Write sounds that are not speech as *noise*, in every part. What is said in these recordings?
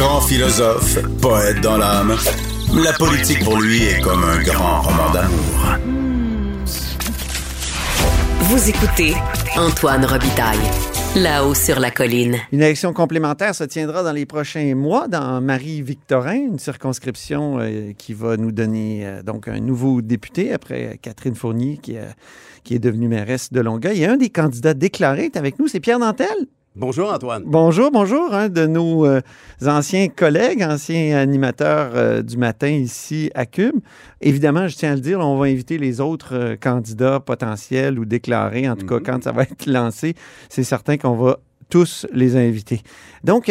Grand philosophe, poète dans l'âme, la politique pour lui est comme un grand roman d'amour. Vous écoutez Antoine Robitaille, là-haut sur la colline. Une élection complémentaire se tiendra dans les prochains mois dans Marie-Victorin, une circonscription euh, qui va nous donner euh, donc un nouveau député après Catherine Fournier qui, euh, qui est devenue mairesse de Longueuil. Et un des candidats déclarés est avec nous, c'est Pierre Nantel. Bonjour Antoine. Bonjour, bonjour, un de nos euh, anciens collègues, anciens animateurs euh, du matin ici à Cube. Évidemment, je tiens à le dire, on va inviter les autres euh, candidats potentiels ou déclarés, en tout cas quand ça va être lancé, c'est certain qu'on va tous les inviter. Donc,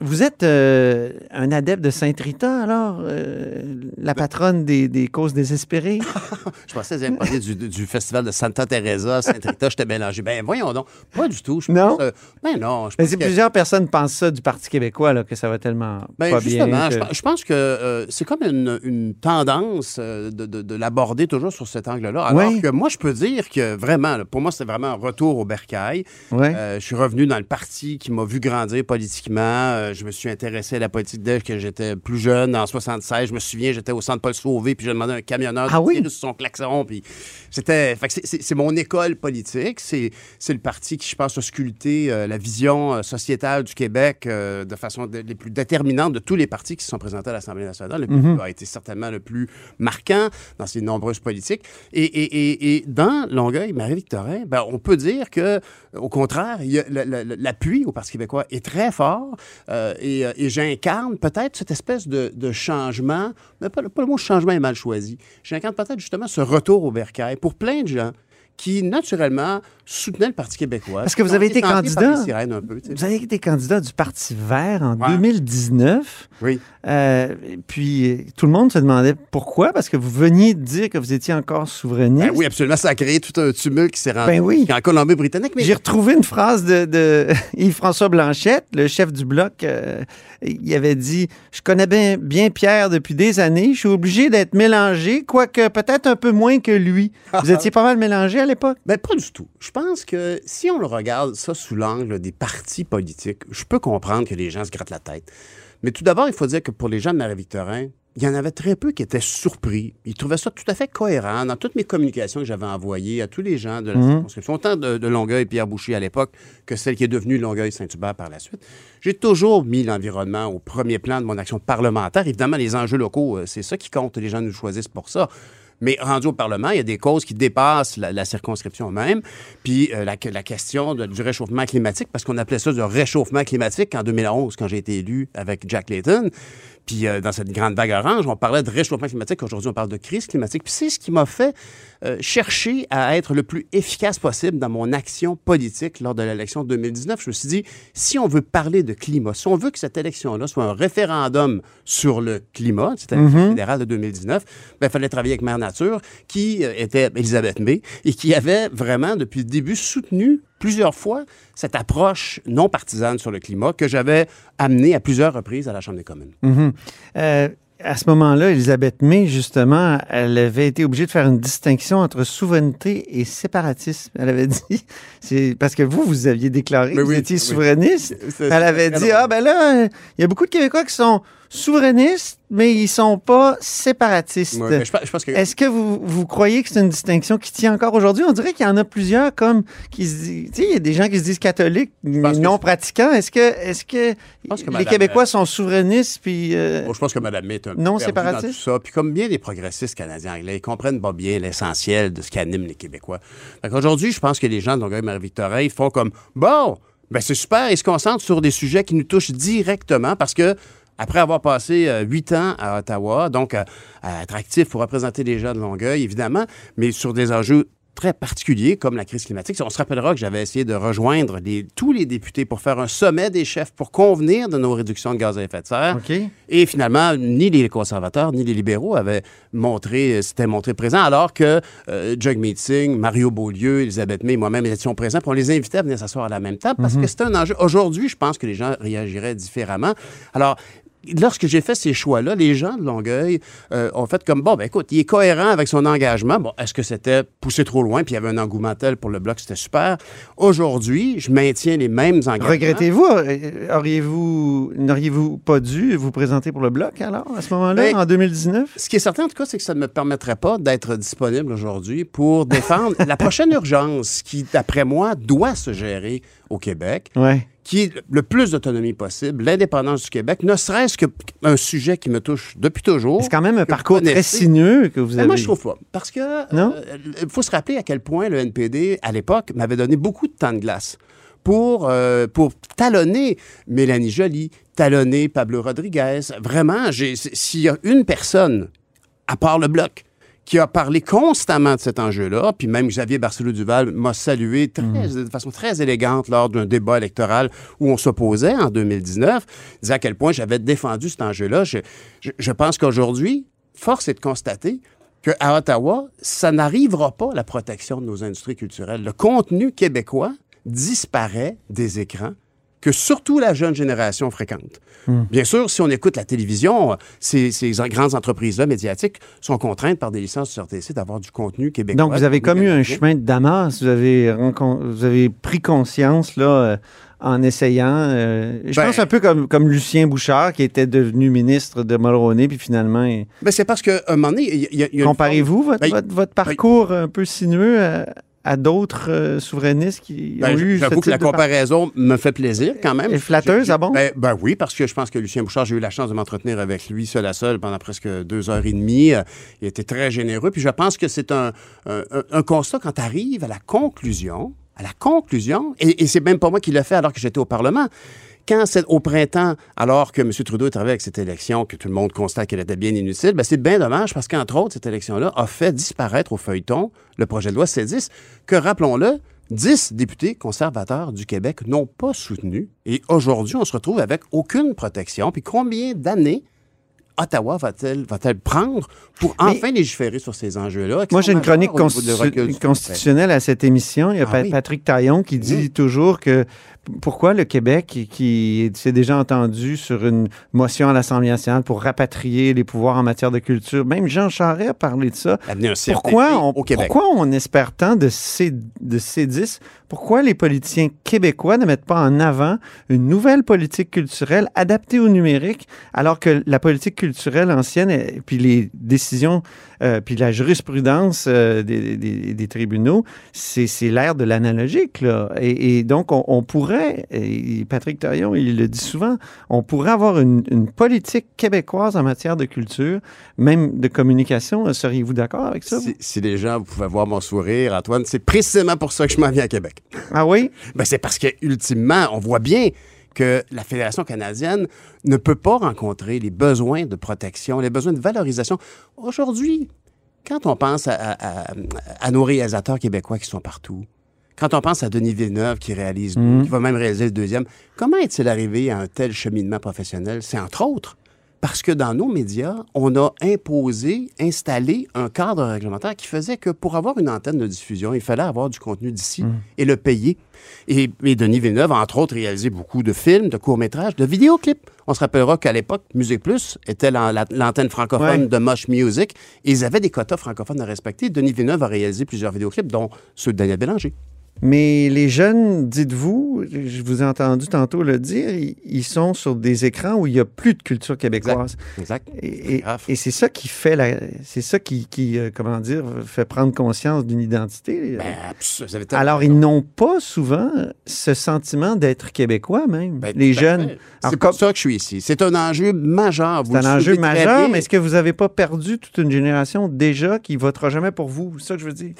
vous êtes euh, un adepte de Sainte-Rita, alors, euh, la patronne des, des causes désespérées? *laughs* Je pensais que vous alliez parler du, du festival de Santa Teresa à Saint-Rita. J'étais mélangé. Ben voyons donc. Pas du tout. Je Non? pense, euh, ben non. Je Mais pense c'est que- plusieurs personnes pensent ça du Parti québécois, là, que ça va tellement Ben, pas justement, bien. je, que- pense- je pense que euh, c'est comme une, une tendance de, de- de l'aborder toujours sur cet angle-là. Alors Oui. que moi, je peux dire que vraiment, là, pour moi, c'est vraiment un retour au bercail. Euh, je suis revenu dans le parti qui m'a vu grandir politiquement. Euh, je me suis intéressé à la politique dès que j'étais plus jeune, en 76. Je me souviens, j'étais au centre Paul Sauvé, puis j'ai demandé à un camionneur Ah de oui? tirer sur son klaxon. Puis c'était, c'est- mon école politique. C'est le parti qui, je pense, a sculpté euh, la vision euh, sociétale du Québec euh, de façon de- les plus déterminantes de tous les partis qui se sont présentés à l'Assemblée nationale. Le. PQ a été certainement le plus marquant dans ses nombreuses politiques. Et, et- et- et dans Longueuil, Marie-Victorin, ben, on peut dire que, au contraire, l'appui au Parti québécois est très fort euh, euh, et j'incarne peut-être cette espèce de, changement, mais pas, pas le mot changement est mal choisi. J'incarne peut-être justement ce retour au bercail pour plein de gens qui, naturellement, soutenaient le Parti québécois. Parce que vous avez été candidat. peu. Vous avez été candidat du Parti vert en Ouais. 2019. Oui. Euh, puis tout le monde se demandait pourquoi, parce que vous veniez de dire que vous étiez encore souverainiste. Ben oui, absolument. Ça a créé tout un tumulte qui s'est rendu Ben oui. en Colombie-Britannique. Mais J'ai retrouvé une phrase de, de *laughs* Yves-François Blanchette, le chef du bloc. euh, il avait dit Je connais bien, bien Pierre depuis des années. Je suis obligé d'être mélangé, quoique peut-être un peu moins que lui. Vous étiez pas mal mélangé à l'époque. Ben, pas du tout. Je pense que si on le regarde ça sous l'angle des partis politiques, je peux comprendre que les gens se grattent la tête. Mais tout d'abord, il faut dire que pour les gens de Marie-Victorin, il y en avait très peu qui étaient surpris. Ils trouvaient ça tout à fait cohérent dans toutes mes communications que j'avais envoyées à tous les gens de la circonscription, autant de, de Longueuil Pierre Boucher à l'époque que celle qui est devenue Longueuil-Saint-Hubert par la suite. J'ai toujours mis l'environnement au premier plan de mon action parlementaire. Évidemment, les enjeux locaux, euh, c'est ça qui compte. Les gens nous choisissent pour ça. Mais rendu au Parlement, il y a des causes qui dépassent la, la circonscription même. Puis euh, la, la question de- du réchauffement climatique, parce qu'on appelait ça du réchauffement climatique en 2011, quand j'ai été élu avec Jack Layton. Puis euh, dans cette grande vague orange, on parlait de réchauffement climatique. Aujourd'hui, on parle de crise climatique. Puis c'est ce qui m'a fait euh, chercher à être le plus efficace possible dans mon action politique lors de l'élection de 2019. Je me suis dit, si on veut parler de climat, si on veut que cette élection-là soit un référendum sur le climat, c'était l'élection fédérale de 2019, ben, il fallait travailler avec Mère Nature, qui euh, était Elisabeth May, et qui avait vraiment, depuis le début, soutenu plusieurs fois cette approche non partisane sur le climat que j'avais amenée à plusieurs reprises à la Chambre des communes. Mhm. Euh, à ce moment-là, Elisabeth May, justement, elle avait été obligée de faire une distinction entre souveraineté et séparatisme. Elle avait dit, *laughs* c'est parce que vous, vous aviez déclaré que vous étiez souverainiste. Elle avait dit, ah ben là, il y a beaucoup de Québécois qui sont souverainistes, mais ils sont pas séparatistes. Ouais, mais je, pense- je pense que Est-ce que vous, vous croyez que c'est une distinction qui tient encore aujourd'hui? On dirait qu'il y en a plusieurs comme qui se disent, tu sais, il y a des gens qui se disent catholiques, mais non pratiquants. Est-ce que, est-ce que, les Madame- Québécois sont souverainistes puis euh, Bon, je pense que Mme May est un peu Non séparatiste? dans tout ça. Puis comme bien des progressistes canadiens anglais, ils comprennent pas bien l'essentiel de ce qui anime les Québécois. Fait qu'aujourd'hui, je pense que les gens de Longueuil-Marie-Victorin, ils font comme bon, ben c'est super, ils se concentrent sur des sujets qui nous touchent directement parce que après avoir passé euh, huit ans à Ottawa, donc euh, à être actif pour représenter les gens de Longueuil, évidemment, mais sur des enjeux très particuliers comme la crise climatique. On se rappellera que j'avais essayé de rejoindre les- tous les députés pour faire un sommet des chefs pour convenir de nos réductions de gaz à effet de serre. Et finalement, ni les conservateurs ni les libéraux avaient montré, euh, s'étaient montrés présents, alors que euh, Jagmeet Singh, Mario Beaulieu, Elisabeth May, moi-même étions présents. Puis on les invitait à venir s'asseoir à la même table parce que c'est un enjeu. Aujourd'hui, je pense que les gens réagiraient différemment. Alors, Lorsque j'ai fait ces choix-là, les gens de Longueuil euh, ont fait comme bon, ben écoute, il est cohérent avec son engagement. Bon, est-ce que c'était poussé trop loin, puis il y avait un engouement tel pour le bloc, c'était super. Aujourd'hui, je maintiens les mêmes engagements. Regrettez-vous? euh, Auriez-vous, n'auriez-vous pas dû vous présenter pour le bloc alors, à ce moment-là, Ben, en 2019? Ce qui est certain, en tout cas, c'est que ça ne me permettrait pas d'être disponible aujourd'hui pour défendre *laughs* la prochaine urgence qui, d'après moi, doit se gérer au Québec, Ouais. Qui est le plus d'autonomie possible, l'indépendance du Québec, ne serait-ce qu'un sujet qui me touche depuis toujours. C'est quand même un parcours très sinueux que vous Mais avez. moi, je trouve pas. Parce que Non? il faut se rappeler à quel point le NPD, à l'époque, m'avait donné beaucoup de temps de glace pour, euh, pour talonner Mélanie Joly, talonner Pablo Rodriguez. Vraiment, s'il y a une personne, à part le Bloc, qui a parlé constamment de cet enjeu-là, puis même Xavier Barcelot-Duval m'a salué très- Mhm. de façon très élégante lors d'un débat électoral où on s'opposait en 2019, disant à quel point j'avais défendu cet enjeu-là. Je, je- je pense qu'aujourd'hui, force est de constater qu'à Ottawa, ça n'arrivera pas, la protection de nos industries culturelles. Le contenu québécois disparaît des écrans que surtout la jeune génération fréquente. Bien sûr, si on écoute la télévision, ces, ces grandes entreprises-là médiatiques sont contraintes par des licences du RTC d'avoir du contenu québécois. Donc, vous avez eu un chemin de Damas. Vous avez, rencon- vous avez pris conscience, là, euh, en essayant. euh, je Ben- pense un peu comme, comme Lucien Bouchard, qui était devenu ministre de Mulroney, puis finalement. Ben, c'est parce qu'à un moment donné, y a- y a Comparez-vous votre, Ben, votre, votre parcours un peu sinueux à, à d'autres euh, souverainistes qui Ben, ont eu J'avoue que la par- comparaison me fait plaisir quand même. Et flatteuse, ah bon? Ben, ben oui, parce que je pense que Lucien Bouchard, j'ai eu la chance de m'entretenir avec lui seul à seul pendant presque deux heures et demie. Euh, Il était très généreux. Puis je pense que c'est un- un constat quand tu arrives à la conclusion, à la conclusion, et, et c'est même pas moi qui l'ai fait alors que j'étais au Parlement. Quand c'est au printemps, alors que M. Trudeau est arrivé avec cette élection, que tout le monde constate qu'elle était bien inutile, ben c'est bien dommage parce qu'entre autres, cette élection-là a fait disparaître au feuilleton le projet de loi C10, que, rappelons-le, 10 députés conservateurs du Québec n'ont pas soutenu. Et aujourd'hui, on se retrouve avec aucune protection. Puis combien d'années Ottawa va-t-elle va-t-elle prendre pour enfin légiférer sur ces enjeux-là? Moi, j'ai une chronique constitu- constitutionnelle à cette émission. Il y a Ah Pa- oui. Patrick Taillon qui dit toujours que pourquoi le Québec, qui, qui s'est déjà entendu sur une motion à l'Assemblée nationale pour rapatrier les pouvoirs en matière de culture, même Jean Charest a parlé de ça. On, au pourquoi on espère tant de, C, de C10? Pourquoi les politiciens québécois ne mettent pas en avant une nouvelle politique culturelle adaptée au numérique, alors que la politique culturelle ancienne, et puis les décisions, euh, puis la jurisprudence euh, des, des- des tribunaux, c'est l'ère de l'analogique. là. Et, et donc, on, on pourrait, et Patrick Taillon, il le dit souvent, on pourrait avoir une, une politique québécoise en matière de culture, même de communication. Seriez-vous d'accord avec ça? si les gens pouvaient voir mon sourire, Antoine, c'est précisément pour ça que je m'en viens à Québec. Ah oui? Ben, c'est parce que, ultimement, on voit bien que la Fédération canadienne ne peut pas rencontrer les besoins de protection, les besoins de valorisation. Aujourd'hui, quand on pense à, à- à- à nos réalisateurs québécois qui sont partout, quand on pense à Denis Villeneuve qui réalise, Mhm. qui va même réaliser le deuxième, comment est-il arrivé à un tel cheminement professionnel? C'est entre autres parce que dans nos médias, on a imposé, installé un cadre réglementaire qui faisait que pour avoir une antenne de diffusion, il fallait avoir du contenu d'ici et le payer. Et, et Denis Villeneuve a entre autres réalisé beaucoup de films, de courts-métrages, de vidéoclips. On se rappellera qu'à l'époque, Musique Plus était l'an- la- l'antenne francophone Ouais. de Mosh Music et ils avaient des quotas francophones à respecter. Denis Villeneuve a réalisé plusieurs vidéoclips, dont ceux de Daniel Bélanger. Mais les jeunes, dites-vous, je vous ai entendu tantôt le dire, ils, sont sur des écrans où il n'y a plus de culture québécoise. Exact. Et, et- grave. et c'est ça qui fait la, c'est ça qui, qui, euh, comment dire, fait prendre conscience d'une identité. Ben, Alors, ils n'ont pas souvent ce sentiment d'être québécois, même, Ben, les jeunes. C'est pour comme- ça que je suis ici. C'est un enjeu majeur. C'est un enjeu majeur, mais est-ce que vous n'avez pas perdu toute une génération déjà qui votera jamais pour vous? C'est ça que je veux dire.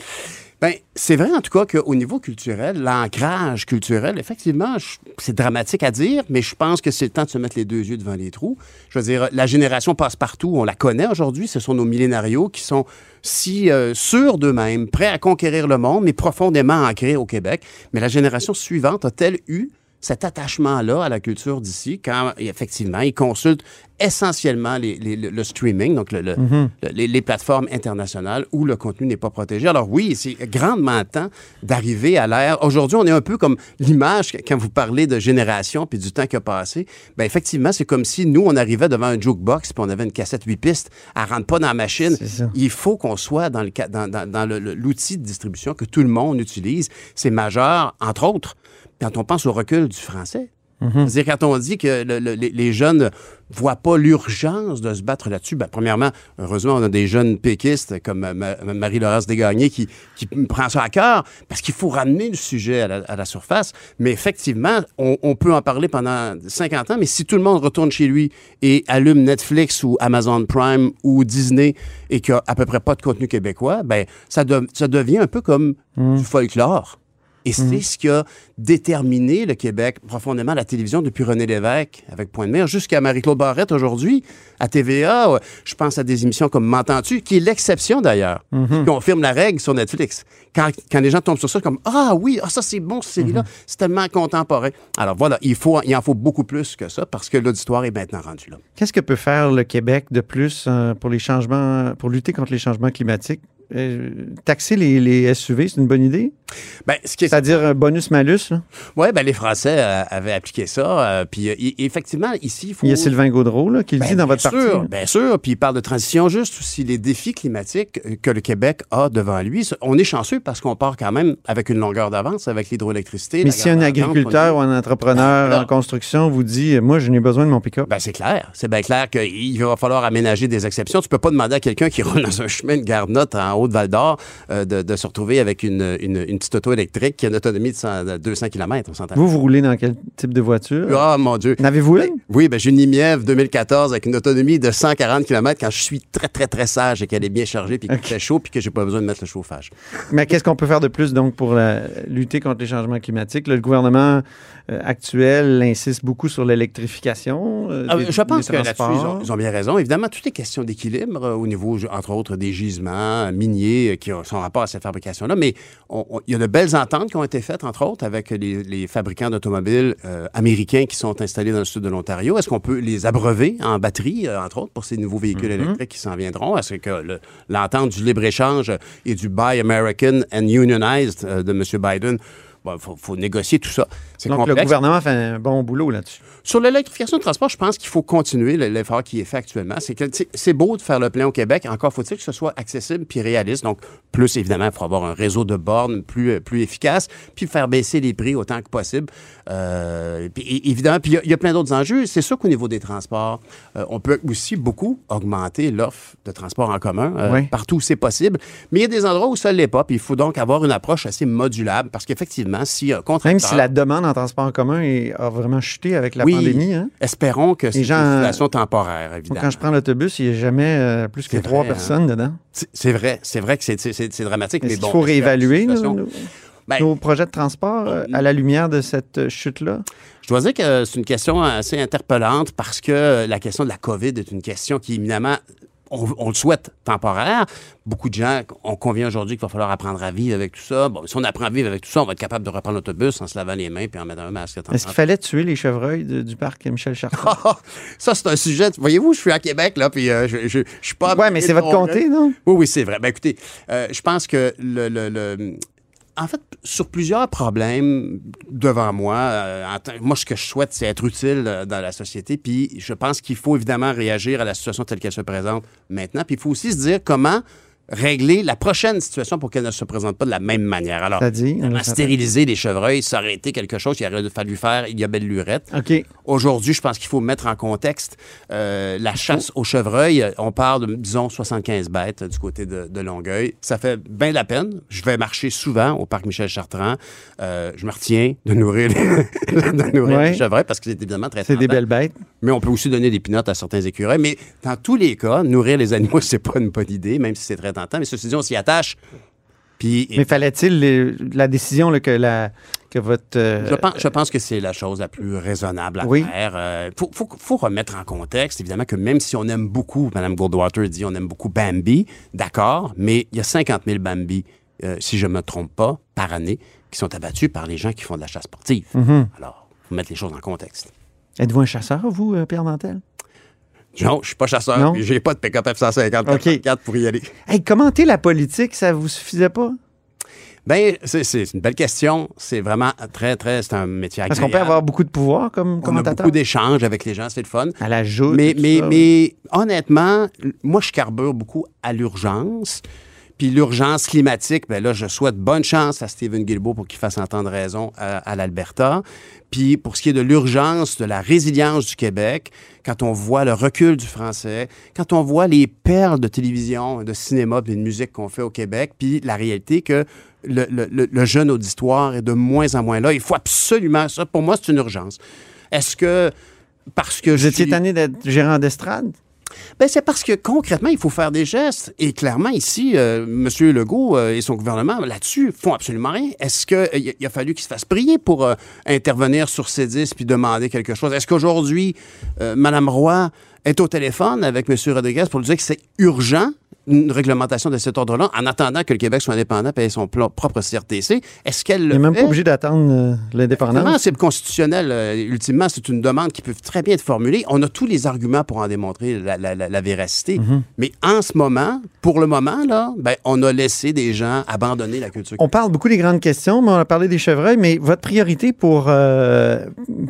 Ben, c'est vrai en tout cas qu'au niveau culturel, l'ancrage culturel, effectivement, c'est dramatique à dire, mais je pense que c'est le temps de se mettre les deux yeux devant les trous. Je veux dire, la génération passe-partout, on la connaît aujourd'hui, ce sont nos millénarios qui sont si euh, sûrs d'eux-mêmes, prêts à conquérir le monde, mais profondément ancrés au Québec. Mais la génération suivante a-t-elle eu cet attachement-là à la culture d'ici quand, effectivement, ils consultent essentiellement les- les- le, streaming, donc le- le- le- les, plateformes internationales où le contenu n'est pas protégé. Alors oui, c'est grandement temps d'arriver à l'ère. Aujourd'hui, on est un peu comme l'image quand vous parlez de génération puis du temps qui a passé. Ben effectivement, c'est comme si nous, on arrivait devant un jukebox puis on avait une cassette 8 pistes. Elle rentre pas dans la machine. Il faut qu'on soit dans le dans, dans- l'outil de distribution que tout le monde utilise. C'est majeur, entre autres, quand on pense au recul du français. C'est-à-dire, quand on dit que le- le- les- jeunes ne voient pas l'urgence de se battre là-dessus, ben, premièrement, heureusement, on a des jeunes péquistes comme euh, Ma- Marie-Laurence Desgagnés qui, qui prend ça à cœur parce qu'il faut ramener le sujet à la, à la surface. Mais effectivement, on, on peut en parler pendant 50 ans, mais si tout le monde retourne chez lui et allume Netflix ou Amazon Prime ou Disney et qu'il n'y a à peu près pas de contenu québécois, ben, ça, de- ça devient un peu comme du folklore. Et c'est ce qui a déterminé le Québec profondément, la télévision, depuis René Lévesque avec Point de Mer jusqu'à Marie-Claude Barrette aujourd'hui, à TVA. Je pense à des émissions comme M'entends-tu, qui est l'exception d'ailleurs, qui confirme la règle sur Netflix. Quand, quand les gens tombent sur ça, comme Ah oui, ah, ça c'est bon, cette série-là, c'est tellement contemporain. Alors voilà, il, faut, il en faut beaucoup plus que ça parce que l'auditoire est maintenant rendu là. Qu'est-ce que peut faire le Québec de plus euh, pour les changements, pour lutter contre les changements climatiques? Euh, taxer les, les SUV, c'est une bonne idée? Ben, ce C'est-à-dire un bonus-malus? Oui, ben, les Français euh, avaient appliqué ça. euh, puis effectivement, ici, il faut. Il y a Sylvain Gaudreau là, qui le Ben, dit dans bien votre sûr, parti. Bien sûr, puis il parle de transition juste aussi, les défis climatiques que le Québec a devant lui. On est chanceux parce qu'on part quand même avec une longueur d'avance avec l'hydroélectricité. Mais si un agriculteur ou un entrepreneur *laughs* en construction vous dit Moi, je n'ai besoin de mon pick-up. Ben, c'est clair. C'est bien clair qu'il va falloir aménager des exceptions. Tu peux pas demander à quelqu'un qui roule dans un chemin de garde-note en Haute-Val-d'Or euh, de, de se retrouver avec une, une- une petite auto électrique qui a une autonomie de 100 de 200 km, on. Vous, vous roulez dans quel type de voiture? Ah, mon Dieu. N'avez-vous Ben, une? oui, ben, j'ai une Nimièvre 2014 avec une autonomie de 140 km quand je suis très, très, très sage et qu'elle est bien chargée puis qu'il Ok. fait chaud puis que j'ai pas besoin de mettre le chauffage. Mais qu'est-ce qu'on peut faire de plus donc pour la- lutter contre les changements climatiques? Là, le gouvernement actuel insiste beaucoup sur l'électrification. euh, Ah, je pense que là-dessus, ils ont, ils ont bien raison. Évidemment, tout est question d'équilibre euh, au niveau, entre autres, des gisements euh, miniers euh, qui ont- sont rapport à cette fabrication-là. Mais il y a de belles ententes qui ont été faites, entre autres, avec les, les fabricants d'automobiles euh, américains qui sont installés dans le sud de l'Ontario. Est-ce qu'on peut les abreuver en batterie, euh, entre autres, pour ces nouveaux véhicules électriques qui s'en viendront? Est-ce que le- l'entente du libre-échange et du Buy American and Unionized euh, de M. Biden, il faut, faut négocier tout ça. C'est Donc, le complexe. gouvernement fait un bon boulot là-dessus. Sur l'électrification du transport, je pense qu'il faut continuer le- l'effort qui est fait actuellement. C'est que beau de faire le plein au Québec. Encore faut-il que ce soit accessible puis réaliste. Donc, plus évidemment, il faut avoir un réseau de bornes plus, euh, plus efficace, puis faire baisser les prix autant que possible. Euh, puis, évidemment, puis il y a- il y, a plein d'autres enjeux. C'est sûr qu'au niveau des transports, euh, on peut aussi beaucoup augmenter l'offre de transport en commun euh, Oui. partout où c'est possible. Mais il y a des endroits où ça ne l'est pas. Puis il faut donc avoir une approche assez modulable parce qu'effectivement, si. Même si la demande en transport en commun est- a vraiment chuté avec la Oui. pandémie. hein. Espérons que c'est une euh, situation temporaire, Moi, évidemment. quand je prends l'autobus, il n'y a jamais euh, plus que trois hein. personnes dedans. C'est vrai, c'est vrai que c'est- dramatique, mais Est-ce bon. faut réévaluer nos, Ben, nos projets de transport euh, à la lumière de cette euh, chute-là? Je dois dire que c'est une question assez interpellante parce que la question de la COVID est une question qui, éminemment, on, on le souhaite temporaire. Beaucoup de gens, on convient aujourd'hui qu'il va falloir apprendre à vivre avec tout ça. Bon, si on apprend à vivre avec tout ça, on va être capable de reprendre l'autobus en se lavant les mains puis en mettant un masque. Est-ce qu'il fallait tuer les chevreuils de- du parc Michel Chartrand? *laughs* ça, c'est un sujet. Voyez-vous, je suis à Québec, là, puis euh, je, je, je suis pas. ouais, mais c'est votre comté, non? Oui, oui, c'est vrai. Ben, écoutez, euh, je pense que le, le- le- En fait, sur plusieurs problèmes devant moi, euh, moi, ce que je souhaite, c'est être utile euh, dans la société. Puis je pense qu'il faut évidemment réagir à la situation telle qu'elle se présente maintenant. Puis il faut aussi se dire comment régler la prochaine situation pour qu'elle ne se présente pas de la même manière. Alors, vraiment, stériliser les chevreuils, ça aurait été quelque chose qu'il aurait fallu faire il y a belle lurette. Aujourd'hui, je pense qu'il faut mettre en contexte euh, la chasse aux chevreuils. On parle de, disons, 75 bêtes du côté de, de Longueuil. Ça fait bien la peine. Je vais marcher souvent au parc Michel Chartrand. Euh, je me retiens de nourrir les, *laughs* de nourrir Ouais. les chevreuils parce que c'est évidemment très C'est des belles bêtes. Mais on peut aussi donner des pinottes à certains écureuils. Mais dans tous les cas, nourrir les animaux, *laughs* c'est pas une bonne idée, même si c'est très tentant. Mais ceci dit, on s'y attache. Puis, Mais fallait-il la décision là, que, la, que votre. euh, je, pense, je pense que c'est la chose la plus raisonnable à Oui. faire. Il faut, faut- faut remettre en contexte, évidemment, que même si on aime beaucoup, Mme Goldwater dit, on aime beaucoup Bambi, d'accord, mais il y a 50 000 Bambi, euh, si je ne me trompe pas, par année, qui sont abattus par les gens qui font de la chasse sportive. Mhm. Alors, il faut mettre les choses en contexte. Êtes-vous un chasseur, vous, euh, Pierre Nantel? Non, je suis pas chasseur, j'ai pas de pick-up F-150 OK. 4 pour y aller. Hey, commenter la politique, ça vous suffisait pas? Ben, c'est- c'est une belle question. C'est vraiment très, très. C'est un métier Parce agréable. qu'on peut avoir beaucoup de pouvoir comme On a commentateur. beaucoup d'échanges avec les gens, c'est le fun. À la joute. Mais, mais, ça. mais honnêtement, moi, je carbure beaucoup à l'urgence. Puis l'urgence climatique, ben là, je souhaite bonne chance à Stephen Guilbeault pour qu'il fasse entendre raison à, à l'Alberta. Puis pour ce qui est de l'urgence, de la résilience du Québec, quand on voit le recul du français, quand on voit les perles de télévision, de cinéma, puis de musique qu'on fait au Québec, puis la réalité que le, le- le- le jeune auditoire est de moins en moins là, il faut absolument ça. Pour moi, c'est une urgence. Est-ce que parce que Vous je étiez tanné d'être gérant d'estrade? Ben, c'est parce que concrètement, il faut faire des gestes. Et clairement, ici, euh, M. Legault euh, et son gouvernement, là-dessus, font absolument rien. Est-ce qu'il il a fallu qu'il se fasse prier pour euh, intervenir sur ces 10 puis demander quelque chose? Est-ce qu'aujourd'hui, euh, Mme Roy est au téléphone avec M. Rodriguez pour lui dire que c'est urgent? Une réglementation de cet ordre-là, en attendant que le Québec soit indépendant paye son propre CRTC. Est-ce qu'elle Il le n'est même pas obligé d'attendre euh, l'indépendance. c'est constitutionnel. euh, ultimement, c'est une demande qui peut très bien être formulée. On a tous les arguments pour en démontrer la, la- la- la véracité. Mhm. Mais en ce moment, pour le moment, là, ben, on a laissé des gens abandonner la culture. On parle beaucoup des grandes questions, mais on a parlé des chevreuils, mais votre priorité pour, euh,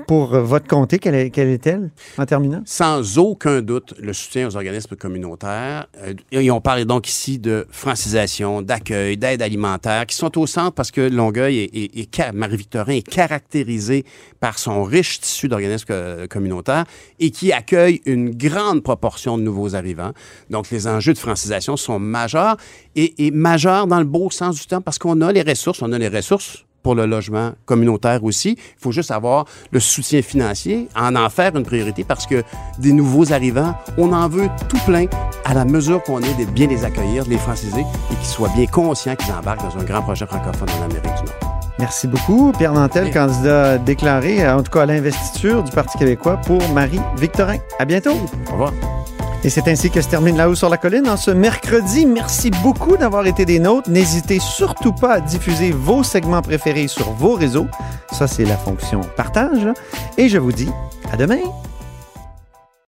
pour votre comté, quelle, est- quelle est-elle en terminant? Sans aucun doute, le soutien aux organismes communautaires. Euh, et on parle donc ici de francisation, d'accueil, d'aide alimentaire, qui sont au centre parce que Longueuil ca- Marie-Victorin est caractérisé par son riche tissu d'organismes co- communautaires et qui accueille une grande proportion de nouveaux arrivants. Donc, les enjeux de francisation sont majeurs et, et majeurs dans le beau sens du terme parce qu'on a les ressources, on a les ressources pour le logement communautaire aussi. Il faut juste avoir le soutien financier, en en faire une priorité parce que des nouveaux arrivants, on en veut tout plein à la mesure qu'on est de bien les accueillir, de les franciser et qu'ils soient bien conscients qu'ils embarquent dans un grand projet francophone en Amérique du Nord. Merci beaucoup. Pierre Nantel, candidat déclaré, en tout cas à l'investiture du Parti québécois pour Marie-Victorin. À bientôt. Au revoir. Et c'est ainsi que se termine La Haut sur la Colline en ce mercredi. Merci beaucoup d'avoir été des nôtres. N'hésitez surtout pas à diffuser vos segments préférés sur vos réseaux. Ça, c'est la fonction partage. Et je vous dis à demain.